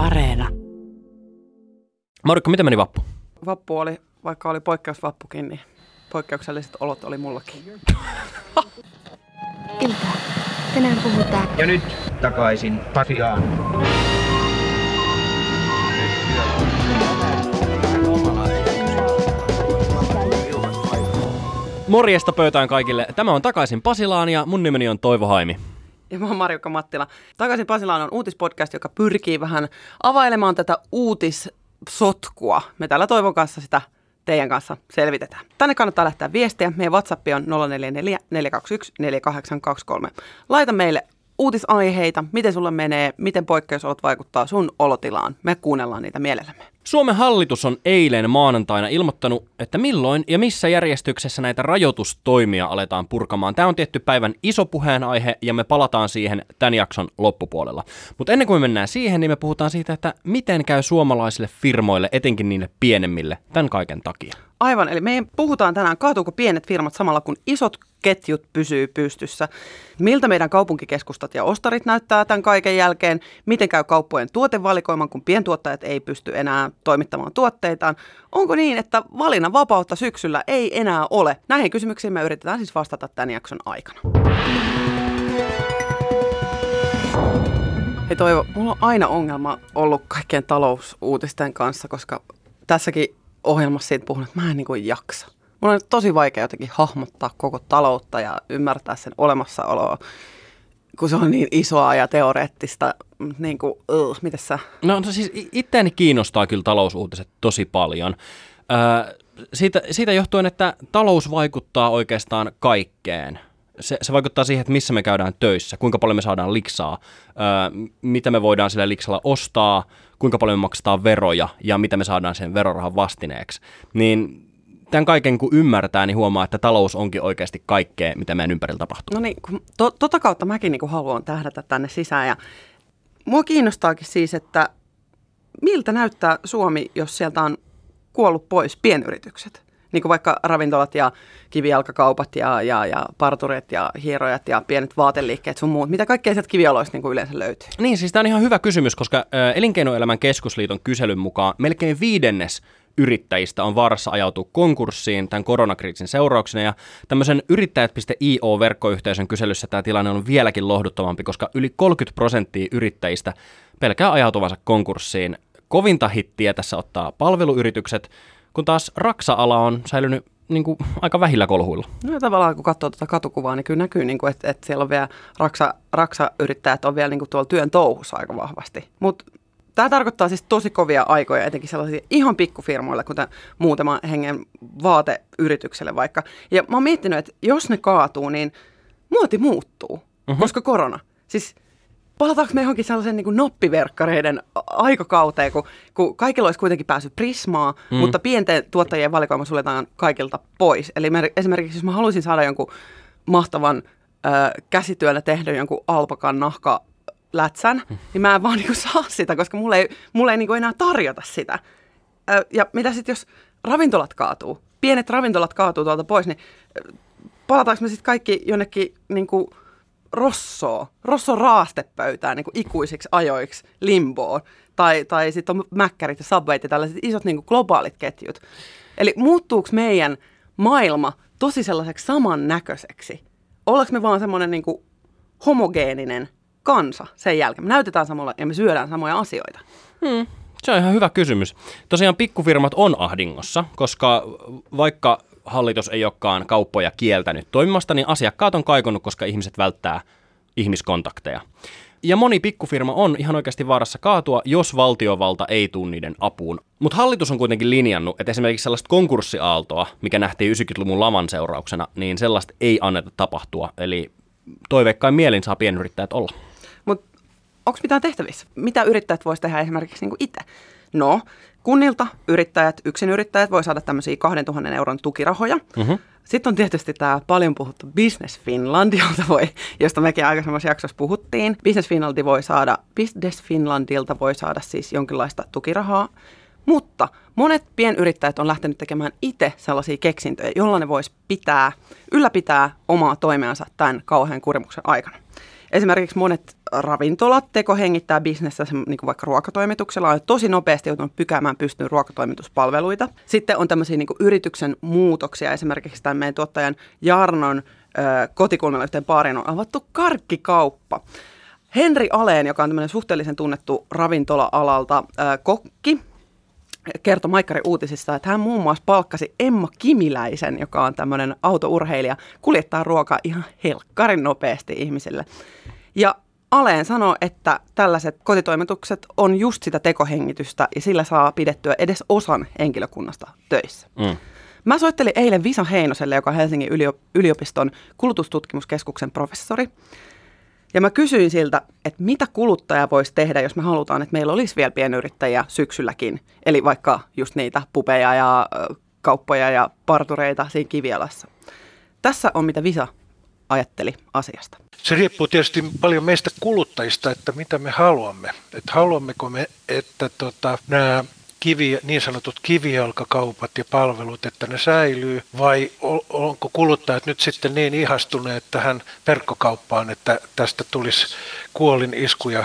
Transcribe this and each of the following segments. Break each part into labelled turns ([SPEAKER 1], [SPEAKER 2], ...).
[SPEAKER 1] Areena.
[SPEAKER 2] Marikko, miten meni vappu?
[SPEAKER 3] Vappu oli, vaikka oli poikkeusvappukin, niin poikkeukselliset olot oli mullakin.
[SPEAKER 4] Ilta. Tänään puhutaan
[SPEAKER 5] Ja nyt takaisin Pasiaan.
[SPEAKER 2] Morjesta pöytään kaikille. Tämä on takaisin Pasilaan ja mun nimeni on Toivo Haimi.
[SPEAKER 3] Ja mä oon Marjukka Mattila. Takaisin Pasilaan on uutispodcast, joka pyrkii vähän availemaan tätä uutissotkua. Me täällä Toivon kanssa sitä teidän kanssa selvitetään. Tänne kannattaa lähteä viestiä. Meidän WhatsApp on 044 421 4823. Laita meille uutisaiheita, miten sulle menee, miten poikkeusolot vaikuttaa sun olotilaan. Me kuunnellaan niitä mielellämme.
[SPEAKER 2] Suomen hallitus on eilen maanantaina ilmoittanut, että milloin ja missä järjestyksessä näitä rajoitustoimia aletaan purkamaan. Tämä on tietty päivän iso puheenaihe ja me palataan siihen tämän jakson loppupuolella. Mutta ennen kuin me mennään siihen, niin me puhutaan siitä, että miten käy suomalaisille firmoille, etenkin niille pienemmille, tämän kaiken takia.
[SPEAKER 3] Aivan, eli me puhutaan tänään, kaatuuko pienet firmat samalla kun isot ketjut pysyy pystyssä. Miltä meidän kaupunkikeskustat ja ostarit näyttää tämän kaiken jälkeen? Miten käy kauppojen tuotevalikoiman, kun pientuottajat ei pysty enää toimittamaan tuotteitaan? Onko niin, että valinnan vapautta syksyllä ei enää ole? Näihin kysymyksiin me yritetään siis vastata tämän jakson aikana. Hei Toivo, mulla on aina ongelma ollut kaikkien talousuutisten kanssa, koska tässäkin ohjelmassa siitä puhun, että mä en niin kuin jaksa. Mulla on tosi vaikea jotenkin hahmottaa koko taloutta ja ymmärtää sen olemassaoloa, kun se on niin isoa ja teoreettista. Niin kuin, uh, miten sä?
[SPEAKER 2] No, no siis itseäni kiinnostaa kyllä talousuutiset tosi paljon. Öö, siitä, siitä johtuen, että talous vaikuttaa oikeastaan kaikkeen. Se, se vaikuttaa siihen, että missä me käydään töissä, kuinka paljon me saadaan liksaa, öö, mitä me voidaan sillä liksalla ostaa, kuinka paljon me maksetaan veroja ja mitä me saadaan sen verorahan vastineeksi. Niin tämän kaiken kun ymmärtää, niin huomaa, että talous onkin oikeasti kaikkea, mitä meidän ympärillä tapahtuu.
[SPEAKER 3] No niin, kun to, tota kautta mäkin niin haluan tähdätä tänne sisään. Ja mua kiinnostaakin siis, että miltä näyttää Suomi, jos sieltä on kuollut pois pienyritykset? Niin kuin vaikka ravintolat ja kivijalkakaupat ja, ja, ja parturit ja hierojat ja pienet vaateliikkeet sun muut. Mitä kaikkea sieltä kivijaloista niin kuin yleensä löytyy?
[SPEAKER 2] Niin, siis tämä on ihan hyvä kysymys, koska Elinkeinoelämän keskusliiton kyselyn mukaan melkein viidennes yrittäjistä on vaarassa ajautua konkurssiin tämän koronakriisin seurauksena. Ja tämmöisen yrittäjät.io-verkkoyhteisön kyselyssä tämä tilanne on vieläkin lohduttomampi, koska yli 30 prosenttia yrittäjistä pelkää ajautuvansa konkurssiin. Kovinta hittiä tässä ottaa palveluyritykset, kun taas raksa-ala on säilynyt niin kuin, aika vähillä kolhuilla.
[SPEAKER 3] No tavallaan kun katsoo tuota katukuvaa, niin kyllä näkyy, niin kuin, että, että siellä on vielä raksa, raksayrittäjät on vielä niin kuin tuolla työn touhussa aika vahvasti. Mutta tämä tarkoittaa siis tosi kovia aikoja, etenkin sellaisia ihan pikkufirmoille, kuten muutama hengen vaateyritykselle vaikka. Ja mä oon miettinyt, että jos ne kaatuu, niin muoti muuttuu, uh-huh. koska korona. Siis palataanko me johonkin sellaisen niin noppiverkkareiden aikakauteen, kun, kun kaikilla olisi kuitenkin päässyt Prismaa, mm. mutta pienten tuottajien valikoima suljetaan kaikilta pois. Eli mer- esimerkiksi jos mä haluaisin saada jonkun mahtavan ö, käsityöllä tehdä jonkun alpakan nahka lätsän, niin mä en vaan niinku saa sitä, koska mulle ei, mulle ei niinku enää tarjota sitä. Ja mitä sitten, jos ravintolat kaatuu, pienet ravintolat kaatuu tuolta pois, niin palataanko me sitten kaikki jonnekin niinku rossoa, rosson raastepöytään niin ikuisiksi ajoiksi limboon. Tai, tai sitten on mäkkärit ja subwayt ja tällaiset isot niin globaalit ketjut. Eli muuttuuko meidän maailma tosi sellaiseksi samannäköiseksi? Ollaanko me vaan semmoinen niin homogeeninen kansa sen jälkeen? Me näytetään samalla ja me syödään samoja asioita.
[SPEAKER 2] Hmm. Se on ihan hyvä kysymys. Tosiaan pikkufirmat on ahdingossa, koska vaikka hallitus ei olekaan kauppoja kieltänyt toimimasta, niin asiakkaat on kaikonnut, koska ihmiset välttää ihmiskontakteja. Ja moni pikkufirma on ihan oikeasti vaarassa kaatua, jos valtiovalta ei tule niiden apuun. Mutta hallitus on kuitenkin linjannut, että esimerkiksi sellaista konkurssiaaltoa, mikä nähtiin 90-luvun laman seurauksena, niin sellaista ei anneta tapahtua. Eli toiveikkain mielin saa pienyrittäjät olla.
[SPEAKER 3] Onko mitään tehtävissä? Mitä yrittäjät voisi tehdä esimerkiksi niin itse? No, kunnilta yrittäjät, yksinyrittäjät voi saada tämmöisiä 2000 euron tukirahoja.
[SPEAKER 2] Mm-hmm.
[SPEAKER 3] Sitten on tietysti tämä paljon puhuttu Business Finland, jolta voi, josta mekin aikaisemmassa jaksossa puhuttiin. Business Finlandi voi saada, Business Finlandilta voi saada siis jonkinlaista tukirahaa. Mutta monet pienyrittäjät on lähtenyt tekemään itse sellaisia keksintöjä, jolla ne vois pitää, ylläpitää omaa toimeansa tämän kauhean kurimuksen aikana. Esimerkiksi monet ravintolat tekohengittää bisnessä, niin kuin vaikka ruokatoimituksella, on tosi nopeasti joutunut pykäämään pystyyn ruokatoimituspalveluita. Sitten on tämmöisiä niin yrityksen muutoksia, esimerkiksi tämän meidän tuottajan Jarnon kotikulmilla yhteen baariin on avattu karkkikauppa. Henri Aleen, joka on tämmöinen suhteellisen tunnettu ravintola-alalta kokki, kertoi Maikkari uutisissa, että hän muun muassa palkkasi Emma Kimiläisen, joka on tämmöinen autourheilija, kuljettaa ruokaa ihan helkkarin nopeasti ihmisille. Ja Aleen sanoi, että tällaiset kotitoimitukset on just sitä tekohengitystä ja sillä saa pidettyä edes osan henkilökunnasta töissä. Mm. Mä soittelin eilen Visa Heinoselle, joka on Helsingin yliopiston kulutustutkimuskeskuksen professori. Ja mä kysyin siltä, että mitä kuluttaja voisi tehdä, jos me halutaan, että meillä olisi vielä pienyrittäjiä syksylläkin. Eli vaikka just niitä pupeja ja kauppoja ja partureita siinä kivialassa. Tässä on mitä Visa ajatteli asiasta.
[SPEAKER 1] Se riippuu tietysti paljon meistä kuluttajista, että mitä me haluamme. Että haluammeko me, että tota, nämä kivi, niin sanotut kivijalkakaupat ja palvelut, että ne säilyy, vai onko kuluttajat nyt sitten niin ihastuneet tähän verkkokauppaan, että tästä tulisi kuolin iskuja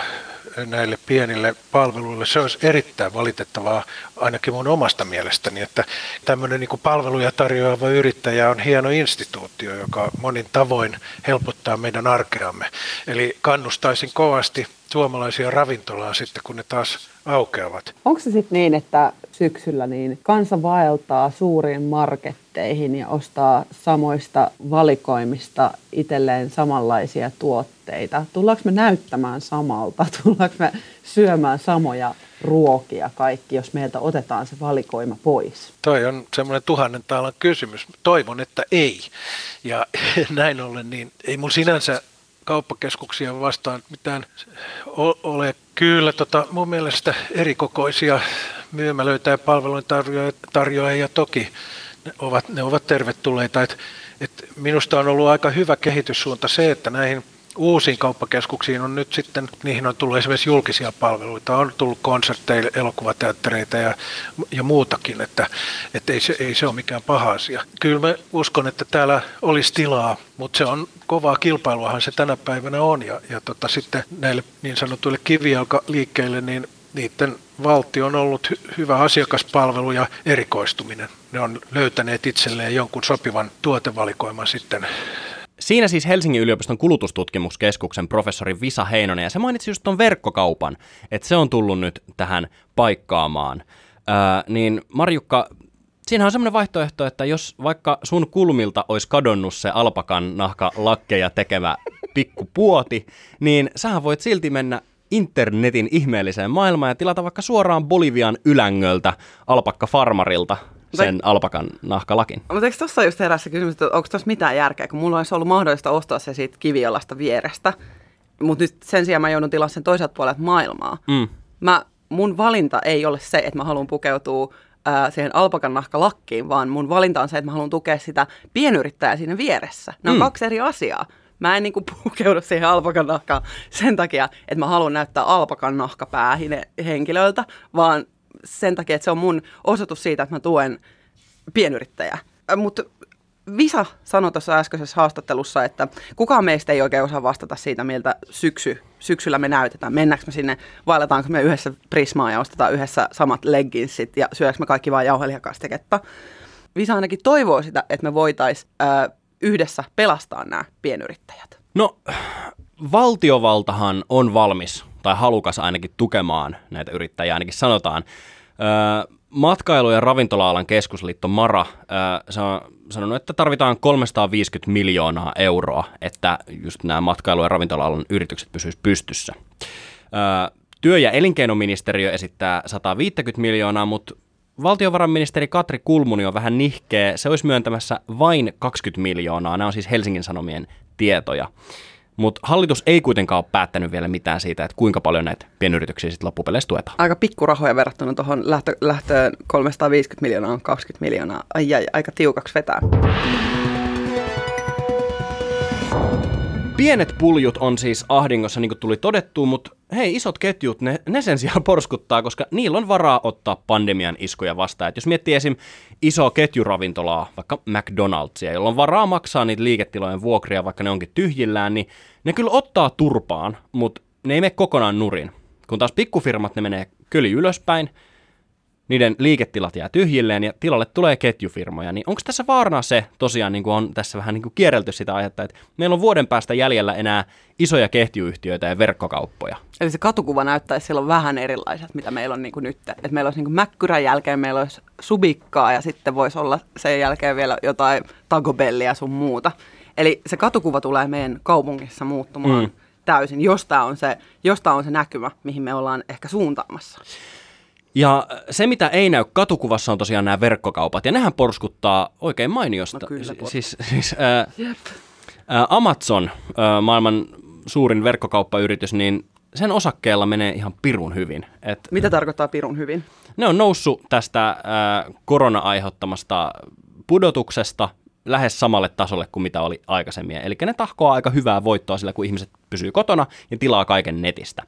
[SPEAKER 1] näille pienille palveluille. Se olisi erittäin valitettavaa ainakin mun omasta mielestäni, että tämmöinen niin palveluja tarjoava yrittäjä on hieno instituutio, joka monin tavoin helpottaa meidän arkeamme. Eli kannustaisin kovasti suomalaisia ravintolaa sitten, kun ne taas aukeavat.
[SPEAKER 3] Onko se sitten niin, että syksyllä niin kansa vaeltaa suuriin marketteihin ja ostaa samoista valikoimista itselleen samanlaisia tuotteita? Tullaanko me näyttämään samalta? Tullaanko me syömään samoja ruokia kaikki, jos meiltä otetaan se valikoima pois?
[SPEAKER 1] Toi on semmoinen tuhannen taalan kysymys. Toivon, että ei. Ja näin ollen, niin ei mun sinänsä kauppakeskuksia vastaan mitään ole. Kyllä, tota, mun mielestä erikokoisia myymälöitä ja palveluntarjoajia toki ne ovat, ne ovat tervetulleita. Et, et minusta on ollut aika hyvä kehityssuunta se, että näihin uusiin kauppakeskuksiin on nyt sitten, niihin on tullut esimerkiksi julkisia palveluita, on tullut konsertteja, elokuvateattereita ja, ja muutakin, että, että ei, se, ei se ole mikään paha asia. Kyllä mä uskon, että täällä olisi tilaa, mutta se on kovaa kilpailuahan se tänä päivänä on ja, ja tota, sitten näille niin sanotuille kivijalkaliikkeille, niin niiden valtio on ollut hy- hyvä asiakaspalvelu ja erikoistuminen. Ne on löytäneet itselleen jonkun sopivan tuotevalikoiman sitten
[SPEAKER 2] Siinä siis Helsingin yliopiston kulutustutkimuskeskuksen professori Visa Heinonen, ja se mainitsi just tuon verkkokaupan, että se on tullut nyt tähän paikkaamaan. Ää, niin Marjukka, siinä on semmoinen vaihtoehto, että jos vaikka sun kulmilta olisi kadonnut se alpakan nahka lakkeja tekevä pikku puoti, niin sähän voit silti mennä internetin ihmeelliseen maailmaan ja tilata vaikka suoraan Bolivian ylängöltä alpakka farmarilta sen alpakan nahkalakin.
[SPEAKER 3] Mutta eikö tuossa just herää se kysymys, että onko tuossa mitään järkeä, kun mulla olisi ollut mahdollista ostaa se siitä kivialasta vierestä, mutta nyt sen sijaan mä joudun tilaa sen toiselta puolelta maailmaa. Mm. Mä, mun valinta ei ole se, että mä haluan pukeutua ää, siihen alpakan nahkalakkiin, vaan mun valinta on se, että mä haluan tukea sitä pienyrittäjää siinä vieressä. Nämä on mm. kaksi eri asiaa. Mä en niinku pukeudu siihen alpakan nahkaan sen takia, että mä haluan näyttää alpakan nahkapäähin henkilöltä, vaan sen takia, että se on mun osoitus siitä, että mä tuen pienyrittäjää. Mutta Visa sanoi tuossa äskeisessä haastattelussa, että kukaan meistä ei oikein osaa vastata siitä, miltä syksy, syksyllä me näytetään. Mennäänkö me sinne, vaelletaanko me yhdessä prismaa ja ostetaan yhdessä samat legginsit ja syödäänkö me kaikki vain jauhelihakasteketta. Visa ainakin toivoo sitä, että me voitaisiin yhdessä pelastaa nämä pienyrittäjät.
[SPEAKER 2] No, valtiovaltahan on valmis tai halukas ainakin tukemaan näitä yrittäjiä, ainakin sanotaan. Matkailu- ja ravintola-alan keskusliitto MARA se on sanonut, että tarvitaan 350 miljoonaa euroa, että just nämä matkailu- ja ravintola-alan yritykset pysyisivät pystyssä. Työ- ja elinkeinoministeriö esittää 150 miljoonaa, mutta valtiovarainministeri Katri Kulmuni on vähän nihkeä. Se olisi myöntämässä vain 20 miljoonaa. Nämä on siis Helsingin Sanomien tietoja. Mutta hallitus ei kuitenkaan ole päättänyt vielä mitään siitä, että kuinka paljon näitä pienyrityksiä sitten loppupeleissä tuetaan.
[SPEAKER 3] Aika pikkurahoja verrattuna tuohon lähtö, lähtöön 350 miljoonaa on 20 miljoonaa. Ai, ai aika tiukaksi vetää.
[SPEAKER 2] Pienet puljut on siis ahdingossa, niin kuin tuli todettu, mutta hei, isot ketjut, ne, ne sen sijaan porskuttaa, koska niillä on varaa ottaa pandemian iskuja vastaan. Et jos miettii esim. iso ketjuravintolaa, vaikka McDonald'sia, jolla on varaa maksaa niitä liiketilojen vuokria, vaikka ne onkin tyhjillään, niin ne kyllä ottaa turpaan, mutta ne ei mene kokonaan nurin. Kun taas pikkufirmat, ne menee köli ylöspäin, niiden liiketilat jää tyhjilleen ja tilalle tulee ketjufirmoja, niin onko tässä vaarana se, tosiaan niin kuin on tässä vähän niin kuin kierrelty sitä aihetta, että meillä on vuoden päästä jäljellä enää isoja ketjuyhtiöitä ja verkkokauppoja?
[SPEAKER 3] Eli se katukuva näyttäisi silloin vähän erilaiset, mitä meillä on niin kuin nyt. Että meillä olisi niin kuin Mäkkyrän jälkeen meillä olisi subikkaa ja sitten voisi olla sen jälkeen vielä jotain tagobellia sun muuta. Eli se katukuva tulee meidän kaupungissa muuttumaan mm. täysin, jos tämä on, se, jos tää on se näkymä, mihin me ollaan ehkä suuntaamassa.
[SPEAKER 2] Ja se, mitä ei näy katukuvassa, on tosiaan nämä verkkokaupat. Ja nehän porskuttaa oikein mainiosta.
[SPEAKER 3] No kyllä,
[SPEAKER 2] siis, siis äh, äh, Amazon, äh, maailman suurin verkkokauppayritys, niin sen osakkeella menee ihan pirun hyvin. Et
[SPEAKER 3] Mitä tarkoittaa pirun hyvin?
[SPEAKER 2] ne on noussut tästä äh, korona-aiheuttamasta pudotuksesta lähes samalle tasolle kuin mitä oli aikaisemmin. Eli ne tahkoa aika hyvää voittoa sillä, kun ihmiset pysyy kotona ja tilaa kaiken netistä.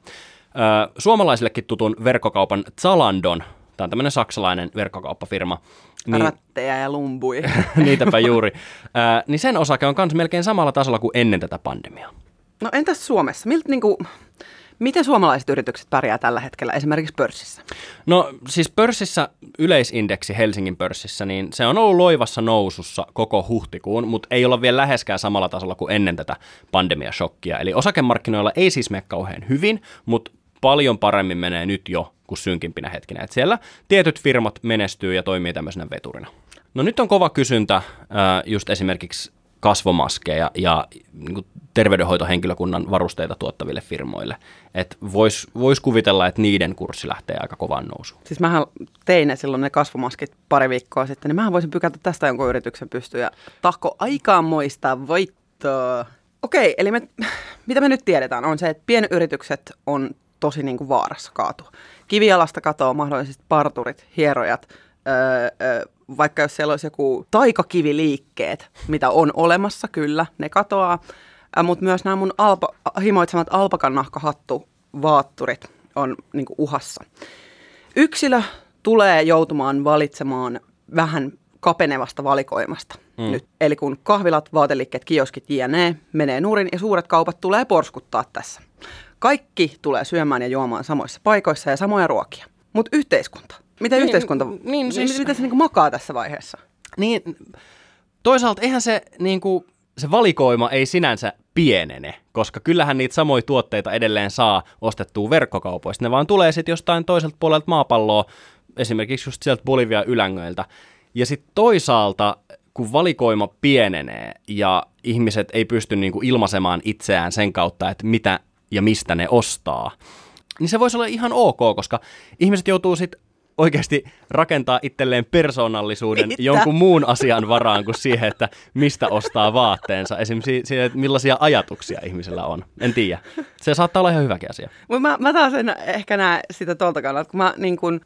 [SPEAKER 2] Suomalaisillekin tutun verkkokaupan Zalandon, tämä on tämmöinen saksalainen verkkokauppafirma,
[SPEAKER 3] Niin. Rättejä ja lumbui.
[SPEAKER 2] niitäpä juuri, ö, niin sen osake on myös melkein samalla tasolla kuin ennen tätä pandemiaa.
[SPEAKER 3] No entäs Suomessa? Milt, niin kuin, miten suomalaiset yritykset pärjää tällä hetkellä esimerkiksi pörssissä?
[SPEAKER 2] No siis pörssissä, yleisindeksi Helsingin pörssissä, niin se on ollut loivassa nousussa koko huhtikuun, mutta ei olla vielä läheskään samalla tasolla kuin ennen tätä pandemiashokkia. Eli osakemarkkinoilla ei siis mene kauhean hyvin, mutta paljon paremmin menee nyt jo kuin synkimpinä hetkinä. Et siellä tietyt firmat menestyy ja toimii tämmöisenä veturina. No nyt on kova kysyntä just esimerkiksi kasvomaskeja ja niin terveydenhoitohenkilökunnan varusteita tuottaville firmoille. Että vois, kuvitella, että niiden kurssi lähtee aika kovaan nousuun.
[SPEAKER 3] Siis mähän tein ne silloin ne kasvomaskit pari viikkoa sitten, niin mähän voisin pykätä tästä jonkun yrityksen pystyyn ja tahko aikaan muistaa voittoa. Okei, eli me, mitä me nyt tiedetään on se, että pienyritykset on tosi niin kuin vaarassa kaatua. Kivialasta katoaa mahdollisesti parturit, hierojat, öö, öö, vaikka jos siellä olisi joku taikakiviliikkeet, mitä on olemassa, kyllä, ne katoaa. Äh, Mutta myös nämä mun alpa, himoitsemat alpakan nahkahattu vaatturit on niin kuin uhassa. Yksilö tulee joutumaan valitsemaan vähän kapenevasta valikoimasta mm. nyt. Eli kun kahvilat, vaateliikkeet, kioskit jne. menee nurin ja suuret kaupat tulee porskuttaa tässä. Kaikki tulee syömään ja juomaan samoissa paikoissa ja samoja ruokia. Mutta yhteiskunta. Miten
[SPEAKER 2] Niin,
[SPEAKER 3] yhteiskunta,
[SPEAKER 2] niin siis-
[SPEAKER 3] miten se niin makaa tässä vaiheessa?
[SPEAKER 2] Niin, toisaalta eihän se, niin kuin, se valikoima ei sinänsä pienene, koska kyllähän niitä samoja tuotteita edelleen saa ostettua verkkokaupoista. Ne vaan tulee sitten jostain toiselta puolelta maapalloa, esimerkiksi just sieltä Bolivia ylängöiltä. Ja sitten toisaalta, kun valikoima pienenee ja ihmiset ei pysty niin kuin ilmaisemaan itseään sen kautta, että mitä ja mistä ne ostaa, niin se voisi olla ihan ok, koska ihmiset joutuu sitten oikeasti rakentaa itselleen persoonallisuuden
[SPEAKER 3] Mitä?
[SPEAKER 2] jonkun muun asian varaan kuin siihen, että mistä ostaa vaatteensa. Esimerkiksi siihen, että millaisia ajatuksia ihmisellä on. En tiedä. Se saattaa olla ihan hyväkin asia.
[SPEAKER 3] Mutta mä, mä taas en ehkä näe sitä tuolta kannalta, kun mä niin kun,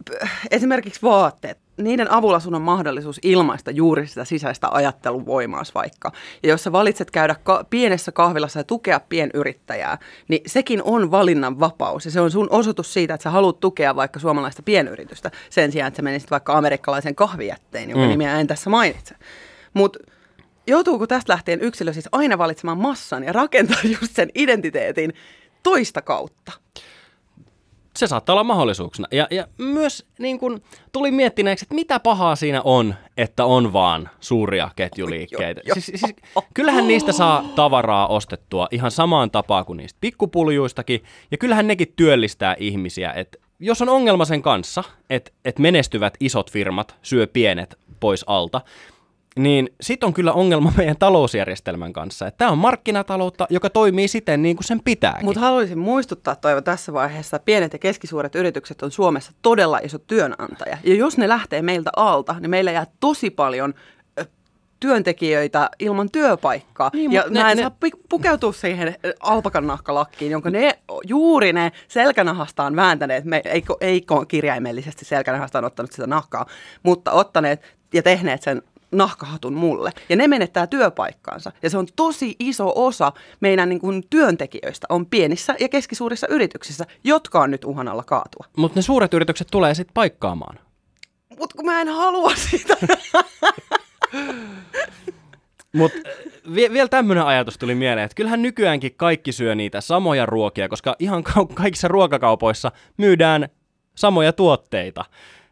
[SPEAKER 3] esimerkiksi vaatteet, niiden avulla sun on mahdollisuus ilmaista juuri sitä sisäistä ajattelun voimaas vaikka. Ja jos sä valitset käydä ka- pienessä kahvilassa ja tukea pienyrittäjää, niin sekin on valinnan vapaus. Ja se on sun osoitus siitä, että sä haluat tukea vaikka suomalaista pienyritystä sen sijaan, että sä menisit vaikka amerikkalaisen kahvijätteen, jonka
[SPEAKER 2] Mm.
[SPEAKER 3] nimeä en tässä mainitse. Mutta joutuuko tästä lähtien yksilö siis aina valitsemaan massan ja rakentaa just sen identiteetin toista kautta?
[SPEAKER 2] Se saattaa olla mahdollisuuksena. Ja, ja myös niin kun, tuli miettineeksi, että mitä pahaa siinä on, että on vaan suuria ketjuliikkeitä.
[SPEAKER 3] Jo, jo.
[SPEAKER 2] Siis, siis, kyllähän niistä saa tavaraa ostettua ihan samaan tapaan kuin niistä pikkupuljuistakin. Ja kyllähän nekin työllistää ihmisiä. Et jos on ongelma sen kanssa, että et menestyvät isot firmat syö pienet pois alta, niin sit on kyllä ongelma meidän talousjärjestelmän kanssa. Tämä on markkinataloutta, joka toimii siten niin kuin sen pitääkin.
[SPEAKER 3] Mutta haluaisin muistuttaa Toivo tässä vaiheessa, että pienet ja keskisuuret yritykset on Suomessa todella iso työnantaja. Ja jos ne lähtee meiltä alta, niin meillä jää tosi paljon työntekijöitä ilman työpaikkaa.
[SPEAKER 2] Niin,
[SPEAKER 3] ja
[SPEAKER 2] mut ne-
[SPEAKER 3] ne, mä en
[SPEAKER 2] ne-
[SPEAKER 3] ne... saa pukeutua siihen alpakan nahkalakkiin, jonka ne juuri ne selkänahastaan vääntäneet, me, ei, ei kirjaimellisesti selkänahastaan ottanut sitä nahkaa, mutta ottaneet ja tehneet sen nahkahatun mulle. Ja ne menettää työpaikkaansa. Ja se on tosi iso osa meidän niin kuin työntekijöistä on pienissä ja keskisuurissa yrityksissä, jotka on nyt uhan alla kaatua.
[SPEAKER 2] Mutta ne suuret yritykset tulee sitten paikkaamaan.
[SPEAKER 3] Mutta kun mä en halua sitä.
[SPEAKER 2] Mutta vie, vielä tämmöinen ajatus tuli mieleen, että kyllähän nykyäänkin kaikki syö niitä samoja ruokia, koska ihan kau- kaikissa ruokakaupoissa myydään samoja tuotteita.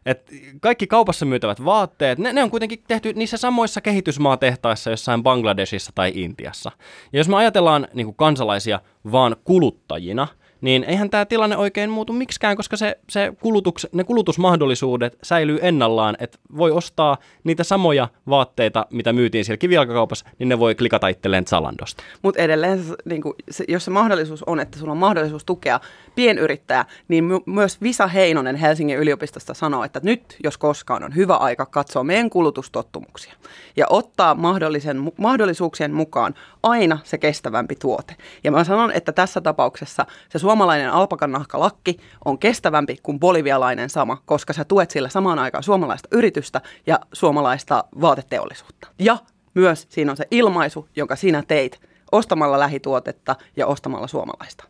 [SPEAKER 2] Et kaikki kaupassa myytävät vaatteet, ne, ne on kuitenkin tehty niissä samoissa kehitysmaatehtaissa jossain Bangladesissa tai Intiassa. Ja jos me ajatellaan niin kansalaisia vaan kuluttajina, niin eihän tämä tilanne oikein muutu miksikään, koska se, se kulutuks, ne kulutusmahdollisuudet säilyy ennallaan, että voi ostaa niitä samoja vaatteita, mitä myytiin siellä kivijalkakaupassa, niin ne voi klikata itselleen Zalandosta.
[SPEAKER 3] Mutta edelleen, niin kuin, se, jos se mahdollisuus on, että sulla on mahdollisuus tukea pienyrittäjää, niin my- myös Visa Heinonen Helsingin yliopistosta sanoo, että nyt, jos koskaan, on hyvä aika katsoa meidän kulutustottumuksia ja ottaa mahdollisen, mahdollisuuksien mukaan aina se kestävämpi tuote. Ja mä sanon, että tässä tapauksessa se suomalainen alpakannahkalakki on kestävämpi kuin bolivialainen sama, koska sä tuet sillä samaan aikaan suomalaista yritystä ja suomalaista vaateteollisuutta. Ja myös siinä on se ilmaisu, jonka sinä teit ostamalla lähituotetta ja ostamalla suomalaista.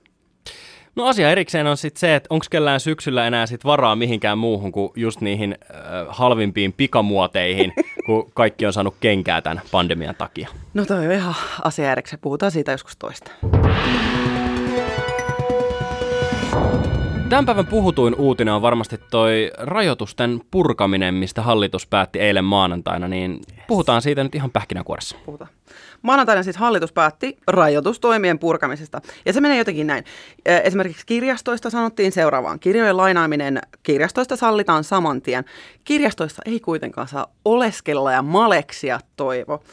[SPEAKER 2] No asia erikseen on sitten se, että onko kellään syksyllä enää sit varaa mihinkään muuhun kuin just niihin äh, halvimpiin pikamuoteihin, kun kaikki on saanut kenkää tämän pandemian takia.
[SPEAKER 3] No toi on ihan asia erikseen. Puhutaan siitä joskus toista.
[SPEAKER 2] Tämän päivän puhutuin uutinen on varmasti toi rajoitusten purkaminen, mistä hallitus päätti eilen maanantaina, niin puhutaan siitä nyt ihan pähkinänkuoressa.
[SPEAKER 3] Puhutaan. Maanantaina siis hallitus päätti rajoitustoimien purkamisesta. Ja se menee jotenkin näin. Esimerkiksi kirjastoista sanottiin seuraavaan. Kirjojen lainaaminen kirjastoista sallitaan saman tien. Kirjastoissa ei kuitenkaan saa oleskella ja maleksia toivo.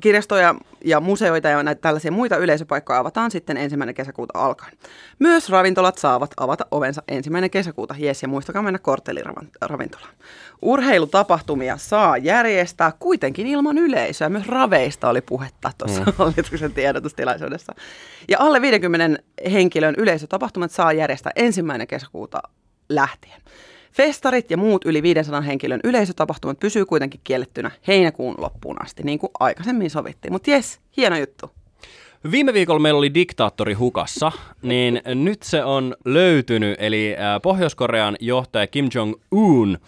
[SPEAKER 3] Kirjastoja ja museoita ja näitä tällaisia muita yleisöpaikkoja avataan sitten ensimmäinen kesäkuuta alkaen. Myös ravintolat saavat avata ovensa ensimmäinen kesäkuuta. Jes, ja muistakaa mennä kortteliravintolaan. Urheilutapahtumia saa järjestää kuitenkin ilman yleisöä. Myös raveista oli puhetta tuossa mm. hallituksen tiedotustilaisuudessa. Ja alle 50 henkilön yleisötapahtumat saa järjestää ensimmäinen kesäkuuta lähtien. Festarit ja muut yli 500 henkilön yleisötapahtumat pysyy kuitenkin kiellettynä heinäkuun loppuun asti, niin kuin aikaisemmin sovittiin. Mutta jes, hieno juttu.
[SPEAKER 2] Viime viikolla meillä oli diktaattori hukassa, niin nyt se on löytynyt, eli Pohjois-Korean johtaja Kim Jong-un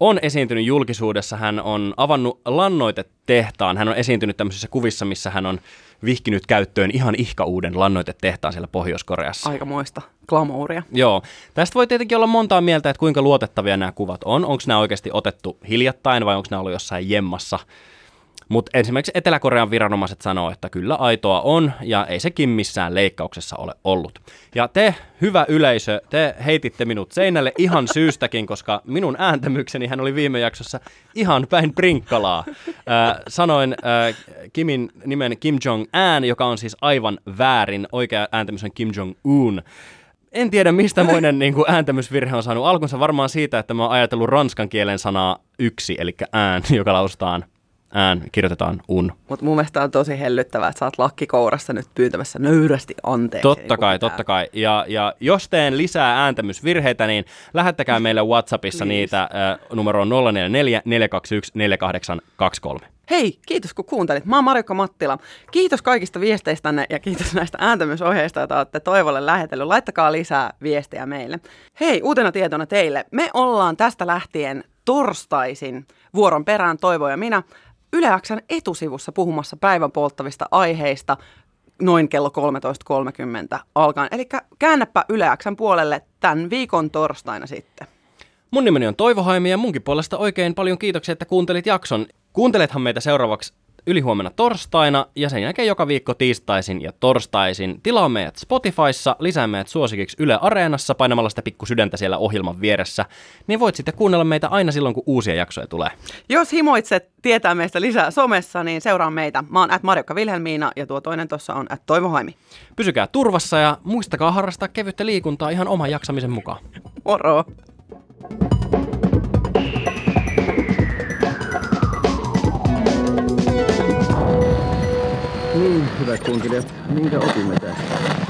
[SPEAKER 2] on esiintynyt julkisuudessa. Hän on avannut lannoitetehtaan. Hän on esiintynyt tämmöisissä kuvissa, missä hän on vihkinyt käyttöön ihan ihka uuden lannoitetehtaan siellä Pohjois-Koreassa.
[SPEAKER 3] Aika muista glamouria.
[SPEAKER 2] Joo. Tästä voi tietenkin olla montaa mieltä, että kuinka luotettavia nämä kuvat on. Onko nämä oikeasti otettu hiljattain vai onko nämä ollut jossain jemmassa mutta esimerkiksi Etelä-Korean viranomaiset sanoo, että kyllä aitoa on ja ei sekin missään leikkauksessa ole ollut. Ja te, hyvä yleisö, te heititte minut seinälle ihan syystäkin, koska minun ääntämykseni hän oli viime jaksossa ihan päin prinkkalaa. Äh, sanoin äh, Kimin nimen Kim Jong-un, joka on siis aivan väärin. Oikea ääntämys on Kim Jong-un en tiedä mistä moinen niin kuin, ääntämysvirhe on saanut alkunsa varmaan siitä, että mä oon ajatellut ranskan kielen sanaa yksi, eli ään, joka lausutaan ään kirjoitetaan un.
[SPEAKER 3] Mutta mun mielestä on tosi hellyttävää, että sä oot lakkikourassa nyt pyytämässä nöyrästi anteeksi.
[SPEAKER 2] Totta kai, pitää. totta kai. Ja, ja jos teen lisää ääntämysvirheitä, niin lähettäkää meille WhatsAppissa niitä äh, numeroon 044 421 4823.
[SPEAKER 3] Hei, kiitos kun kuuntelit. Mä oon Marjukka Mattila. Kiitos kaikista viesteistänne ja kiitos näistä ääntämysohjeista, joita olette Toivolle lähetellyt. Laittakaa lisää viestejä meille. Hei, uutena tietona teille. Me ollaan tästä lähtien torstaisin vuoron perään Toivo ja minä Yleäksän etusivussa puhumassa päivän polttavista aiheista noin kello 13.30 alkaen. Eli käännäpä Yleäksän puolelle tämän viikon torstaina sitten.
[SPEAKER 2] Mun nimeni on Toivo Haimi ja munkin puolesta oikein paljon kiitoksia, että kuuntelit jakson. Kuuntelethan meitä seuraavaksi ylihuomenna torstaina ja sen jälkeen joka viikko tiistaisin ja torstaisin. Tilaa meidät Spotifyssa, lisää meidät suosikiksi Yle Areenassa painamalla sitä pikku sydäntä siellä ohjelman vieressä, niin voit sitten kuunnella meitä aina silloin, kun uusia jaksoja tulee.
[SPEAKER 3] Jos himoitset tietää meistä lisää somessa, niin seuraa meitä. Mä oon at Marjokka Vilhelmiina ja tuo toinen tuossa on at Toivo Haimi.
[SPEAKER 2] Pysykää turvassa ja muistakaa harrastaa kevyttä liikuntaa ihan oman jaksamisen mukaan.
[SPEAKER 3] Moro!
[SPEAKER 6] Niin, hyvät kunkilijat, minkä opimme tästä?